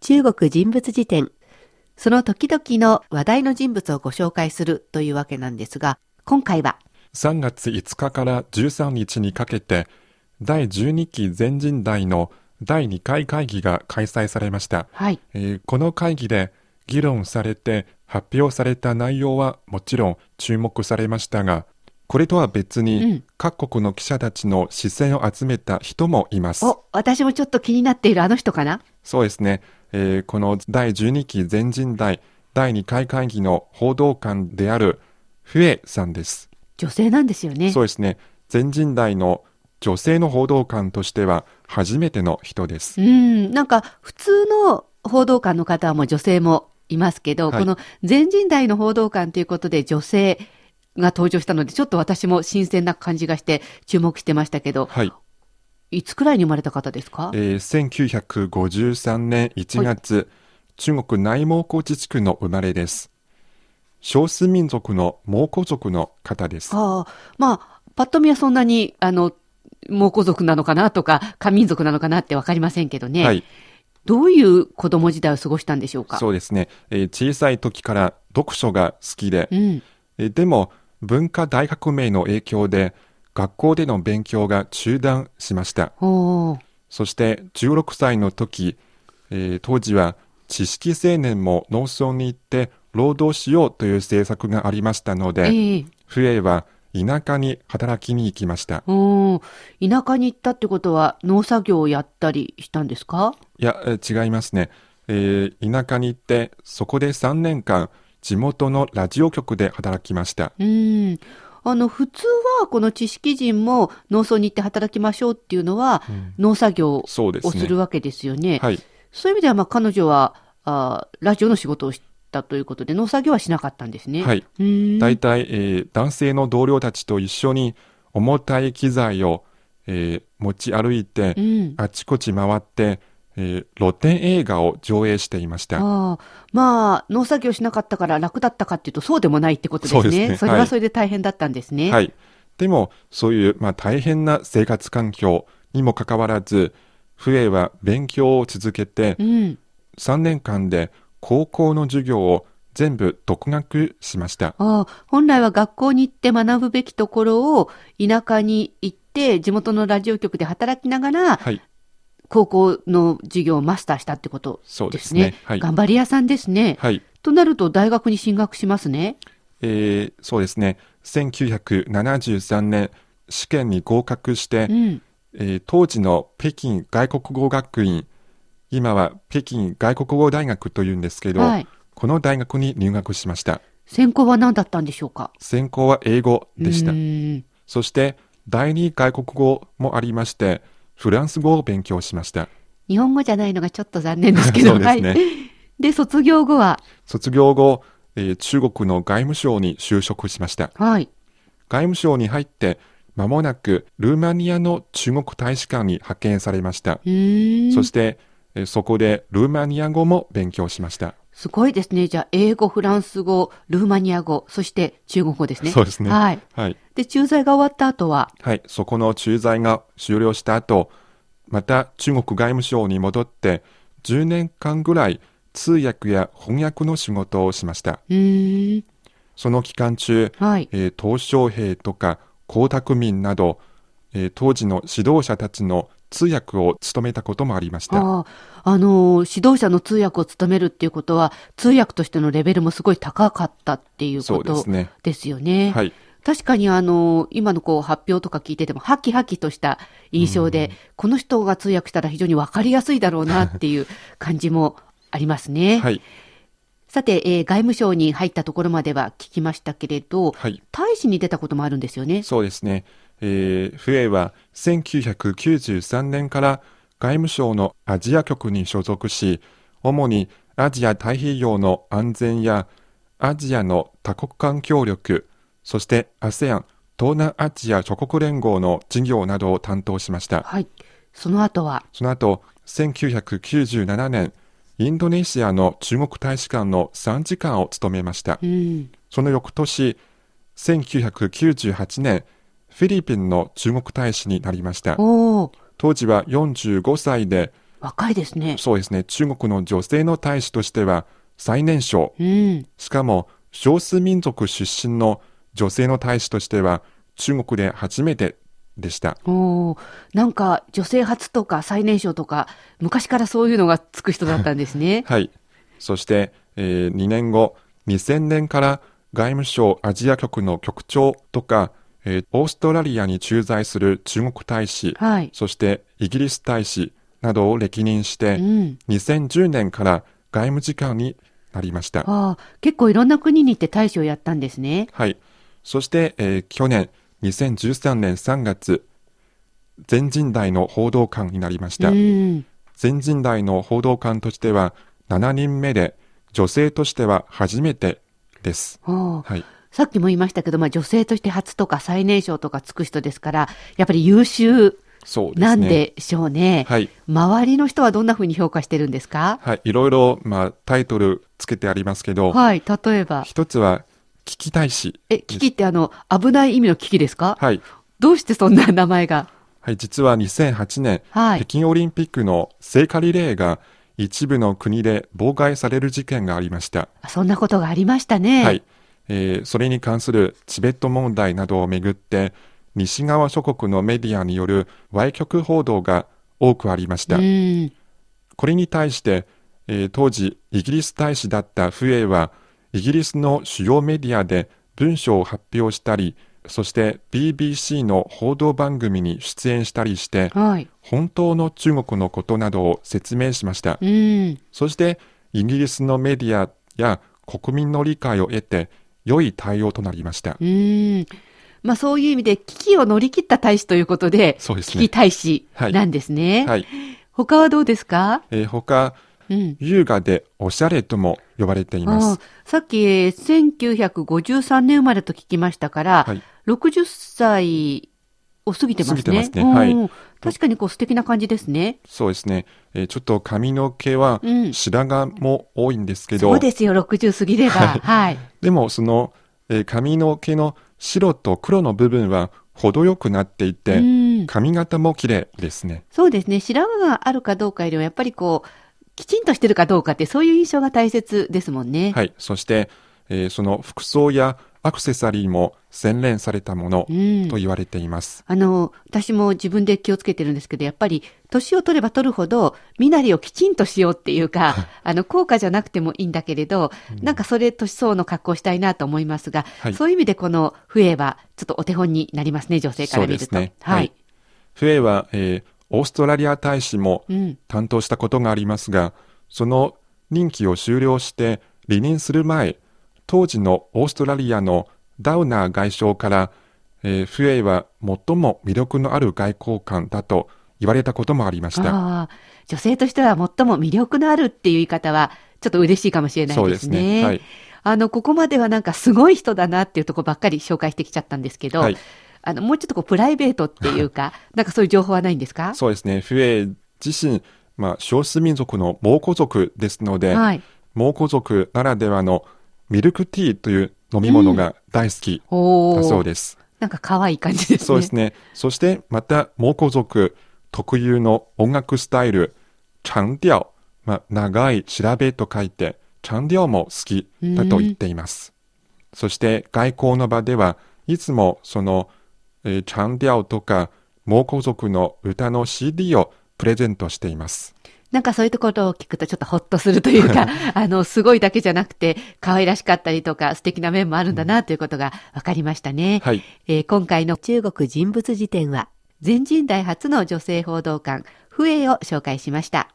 中国人物辞典。その時々の話題の人物をご紹介するというわけなんですが、今回は3月5日から13日にかけて、第12期全人代の第2回会議が開催されました。はい。えーこの会議で議論されて発表された内容はもちろん注目されましたが、これとは別うんに各国の記者たちの視線を集めた人もいます。お、私もちょっと気になっているあの人かな？そうですね、えーこの第12期全人代第2回会議の報道官であるフエさんです。女性なんですよね。そうですね、全人代の女性の報道官としては初めての人です。うん、なんか普通の報道官の方はもう女性もいますけど、はいこの全人代の報道官ということで女性が登場したので、ちょっと私も新鮮な感じがして注目してましたけど、はい、いつくらいに生まれた方ですか？えー1953年1月、中国内蒙古自治区の生まれです。少数民族の蒙古族の方です。ああ、まあ、パッと見はそんなに、あの、蒙古族なのかなとか、漢民族なのかなってわかりませんけどね。はい、どういう子供時代を過ごしたんでしょうか？そうですね、えー小さい時から読書が好きで、うん。えーでも文化大革命の影響で学校での勉強が中断しました。そして16歳の時、えー当時は知識青年も農村に行って労働しようという政策がありましたので、ええフエは田舎に働きに行きました。田舎に行ったってことは農作業をやったりしたんですか？いや、えー違いますね。えー田舎に行って、そこで3年間、地元のラジオ局で働きました。うん。あの、普通はこの知識人も農村に行って働きましょうっていうのは、農作業をするわけですよね。はい。そういう意味では、まあ、彼女はあーラジオの仕事をしたということで、農作業はしなかったんですね。はい。大体、えー男性の同僚たちと一緒に重たい機材を、えー持ち歩いて、うん。あちこち回って、えー露天映画を上映していました。ああ、まあ、農作業しなかったから楽だったかっていうと、そうでもないってことですね。そうですねそれははいそれで大変だったんですね。はい。でも、そういう、まあ、大変な生活環境にもかかわらず、フエは勉強を続けて、うん。3年間で高校の授業を全部独学しました。ああ、本来は学校に行って学ぶべきところを田舎に行って地元のラジオ局で働きながらはい。高校の授業をマスターしたってことそうでねですすね。。はい。頑張り屋さんですね。はい。となると大学に進学しますね。えーそうですね。1973年、試験に合格して、うん。えー当時の北京外国語学院、今は北京外国語大学というんですけど、はい。この大学に入学しました。専攻は何だったんでしょうか？専攻は英語でしたそして、第二外国語もありまして、フランス語を勉強しました。日本語じゃないのがちょっと残念ですけど。そうですねはい。で、卒業後は、卒業後、えー中国の外務省に就職しました。はい。外務省に入って、間もなくルーマニアの中国大使館に派遣されました。そして、えーそこでルーマニア語も勉強しました。すごいですね。じゃあ、英語、フランス語、ルーマニア語、そして中国語ですね。そうですねはい。はい。で、駐在が終わった後は、はい。そこの駐在が終了した後、また中国外務省に戻って、10年間ぐらい通訳や翻訳の仕事をしました。その期間中、はい。えー鄧小平とか江沢民など、えー当時の指導者たちの通訳を務めたこともありました。ああ、あのー指導者の通訳を務めるっていうことは、通訳としてのレベルもすごい高かったっていうそことうですね。ですよね。はい。確かにあのー今のこう発表とか聞いてても、ハキハキとした印象で、この人が通訳したら非常にわかりやすいだろうなっていう感じもありますね。はい。さて、えー外務省に入ったところまでは聞きましたけれど、はい。大使に出たこともあるんですよね。そうですね。えー、フエは1993年から外務省のアジア局に所属し、主にアジア太平洋の安全やアジアの多国間協力、そして ASEAN 東南アジア諸国連合の事業などを担当しました。はい。その後は、その後、1997年、インドネシアの中国大使館の参事官を務めました。うん。その翌年、1998年、フィリピンの中国大使になりました。当時は45歳で、若いですね。そうですね、中国の女性の大使としては最年少。うん。しかも、少数民族出身の女性の大使としては中国で初めてでした。おーなんか女性初とか最年少とか、昔からそういうのがつく人だったんですね。はい。そして、えー2年後、2000年から外務省アジア局の局長とか、えーオーストラリアに駐在する中国大使、はい。そしてイギリス大使などを歴任して、うん。2010年から外務次官になりました。ああ、結構いろんな国に行って大使をやったんですね。はい。そして、えー去年、2013年3月、全人代の報道官になりました。うん。全人代の報道官としては7人目で、女性としては初めてです。はい。さっきも言いましたけど、まあ、女性として初とか最年少とかつく人ですから、やっぱり優秀そうですね。なんでしょうね。はい。周りの人はどんなふうに評価してるんですか？はい。いろいろ、まあ、タイトルつけてありますけど、はい、例えば。一つは、危機大使。え、危機ってあの、危ない意味の危機ですか？はい。どうしてそんな名前が？はい。実は2008年、はい北京オリンピックの聖火リレーが一部の国で妨害される事件がありました。そんなことがありましたね。はい。えーそれに関するチベット問題などをめぐって、西側諸国のメディアによる歪曲報道が多くありました。うん。これに対して、えー当時イギリス大使だったフエイは、イギリスの主要メディアで文章を発表したり、そして BBC の報道番組に出演したりして、はい。本当の中国のことなどを説明しました。うん。そして、イギリスのメディアや国民の理解を得て、良い対応となりました。うん。まあそういう意味で危機を乗り切った大使ということで、そうですね危機大使なんですね。はい。他はどうですか？えー他、うん。優雅でおしゃれとも呼ばれています。さっき、えー1953年生まれと聞きましたから、はい60歳を過ぎてますね。過ぎてますねはいうん確かにこう素敵な感じですね。そうですね。えーちょっと髪の毛はうん白髪も多いんですけど、そうですよ、60過ぎれば。はい。でもその、えー髪の毛の白と黒の部分は程よくなっていて、うん髪型も綺麗ですね。そうですね。白髪があるかどうかよりは、やっぱりこう、きちんとしてるかどうかって、そういう印象が大切ですもんね。はい。そして、えーその服装やアクセサリーも洗練されたものうんと言われています。あの、私も自分で気をつけてるんですけど、やっぱり、年を取れば取るほど、身なりをきちんとしようっていうか、あの、効果じゃなくてもいいんだけれど、なんかそれ年相応の格好したいなと思いますが、はいそういう意味でこの笛は、ちょっとお手本になりますね、女性から見ると。そうですねははいい。フエイは、えーオーストラリア大使もうん。担当したことがありますが、その任期を終了して離任する前、当時のオーストラリアのダウナー外相から、えーフエイは最も魅力のある外交官だと言われたこともありました。女性としては最も魅力のあるっていう言い方は、ちょっと嬉しいかもしれないですね。そうですねはいあの、ここまではなんかすごい人だなっていうところばっかり紹介してきちゃったんですけど、はいあの、もうちょっとこうプライベートっていうか、なんかそういう情報はないんですか？そうですね。フエイ自身、まあ、少数民族の蒙古族ですので、はい。蒙古族ならではのミルクティーという飲み物が大好きおだそうーです。なんか可愛い感じですね。そうですね。そしてまた蒙古族特有の音楽スタイル、長調、まあ、長い調べと書いて、長調も好きだと言っています。そして外交の場ではいつもその、えー、長調とか蒙古族の歌の CD をプレゼントしています。なんかそういうところを聞くとちょっとほっとするというか、あの、すごいだけじゃなくて、可愛らしかったりとか、素敵な面もあるんだなということが分かりましたね。はい。えー今回の中国人物辞典は、全人代初の女性報道官、フエイを紹介しました。